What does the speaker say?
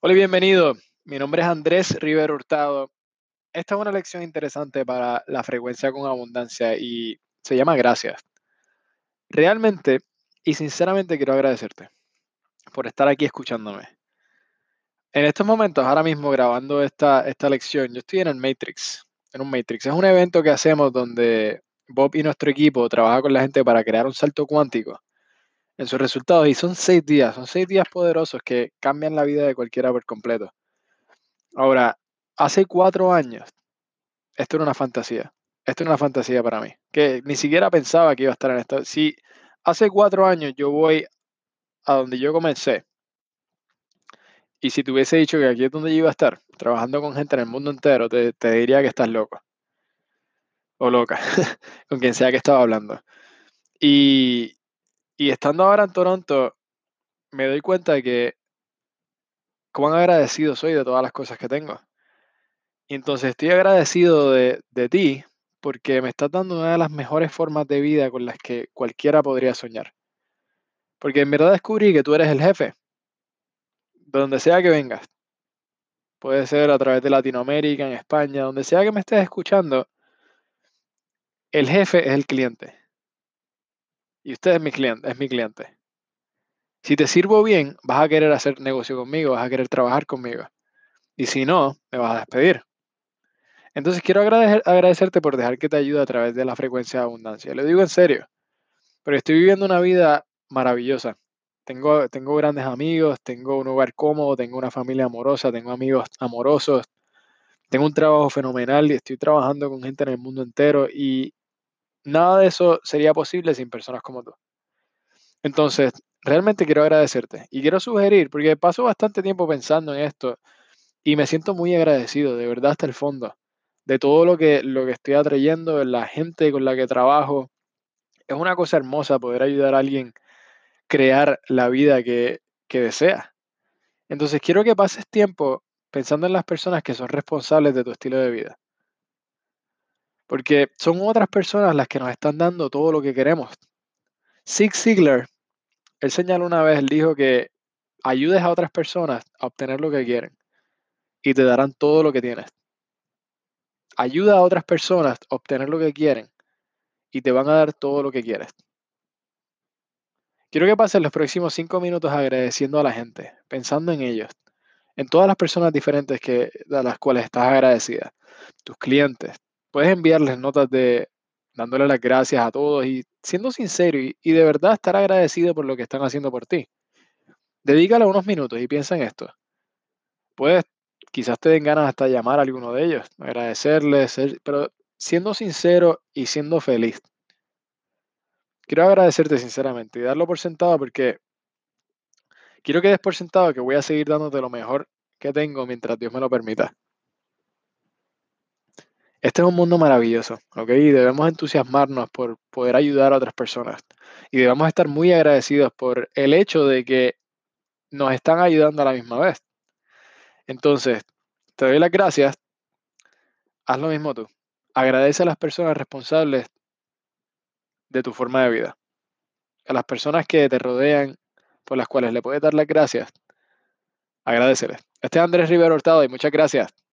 Hola y bienvenido. Mi nombre es Andrés Rivero Hurtado. Esta es una lección interesante para la frecuencia con abundancia y se llama gracias. Realmente y sinceramente quiero agradecerte por estar aquí escuchándome. En estos momentos, ahora mismo grabando esta, esta lección, yo estoy en el Matrix, en un Matrix. Es un evento que hacemos donde Bob y nuestro equipo trabajan con la gente para crear un salto cuántico en sus resultados y son seis días, son seis días poderosos que cambian la vida de cualquiera por completo. Ahora, hace cuatro años, esto era una fantasía. Esto era una fantasía para mí, que ni siquiera pensaba que iba a estar en esto. Si hace cuatro años yo voy a donde yo comencé, y si te hubiese dicho que aquí es donde yo iba a estar, trabajando con gente en el mundo entero, te, te diría que estás loco. O loca, con quien sea que estaba hablando. Y, y estando ahora en Toronto, me doy cuenta de que cuán agradecido soy de todas las cosas que tengo. Y entonces estoy agradecido de, de ti porque me estás dando una de las mejores formas de vida con las que cualquiera podría soñar. Porque en verdad descubrí que tú eres el jefe, de donde sea que vengas. Puede ser a través de Latinoamérica, en España, donde sea que me estés escuchando, el jefe es el cliente. Y usted es mi cliente, es mi cliente. Si te sirvo bien, vas a querer hacer negocio conmigo, vas a querer trabajar conmigo. Y si no, me vas a despedir. Entonces quiero agradecer, agradecerte por dejar que te ayude a través de la frecuencia de abundancia. Lo digo en serio, pero estoy viviendo una vida maravillosa. Tengo, tengo grandes amigos, tengo un hogar cómodo, tengo una familia amorosa, tengo amigos amorosos, tengo un trabajo fenomenal y estoy trabajando con gente en el mundo entero y nada de eso sería posible sin personas como tú. Entonces, realmente quiero agradecerte y quiero sugerir, porque paso bastante tiempo pensando en esto y me siento muy agradecido, de verdad hasta el fondo, de todo lo que, lo que estoy atrayendo, la gente con la que trabajo. Es una cosa hermosa poder ayudar a alguien crear la vida que, que desea. Entonces, quiero que pases tiempo pensando en las personas que son responsables de tu estilo de vida. Porque son otras personas las que nos están dando todo lo que queremos. Zig Ziglar, él señaló una vez, él dijo que ayudes a otras personas a obtener lo que quieren y te darán todo lo que tienes. Ayuda a otras personas a obtener lo que quieren y te van a dar todo lo que quieres. Quiero que pases los próximos cinco minutos agradeciendo a la gente, pensando en ellos, en todas las personas diferentes que, a las cuales estás agradecida, tus clientes. Puedes enviarles notas de dándole las gracias a todos y siendo sincero y, de verdad estar agradecido por lo que están haciendo por ti. Dedícale unos minutos y piensa en esto. Puedes, quizás te den ganas hasta llamar a alguno de ellos, agradecerles, ser- pero siendo sincero y siendo feliz. Quiero agradecerte sinceramente y darlo por sentado porque quiero que des por sentado que voy a seguir dándote lo mejor que tengo mientras Dios me lo permita. Este es un mundo maravilloso, ¿ok? Y debemos entusiasmarnos por poder ayudar a otras personas. Y debemos estar muy agradecidos por el hecho de que nos están ayudando a la misma vez. Entonces, te doy las gracias, haz lo mismo tú. Agradece a las personas responsables de tu forma de vida, a las personas que te rodean, por las cuales le puedes dar las gracias. Agradeceles. Este es Andrés Rivero Hurtado y muchas gracias.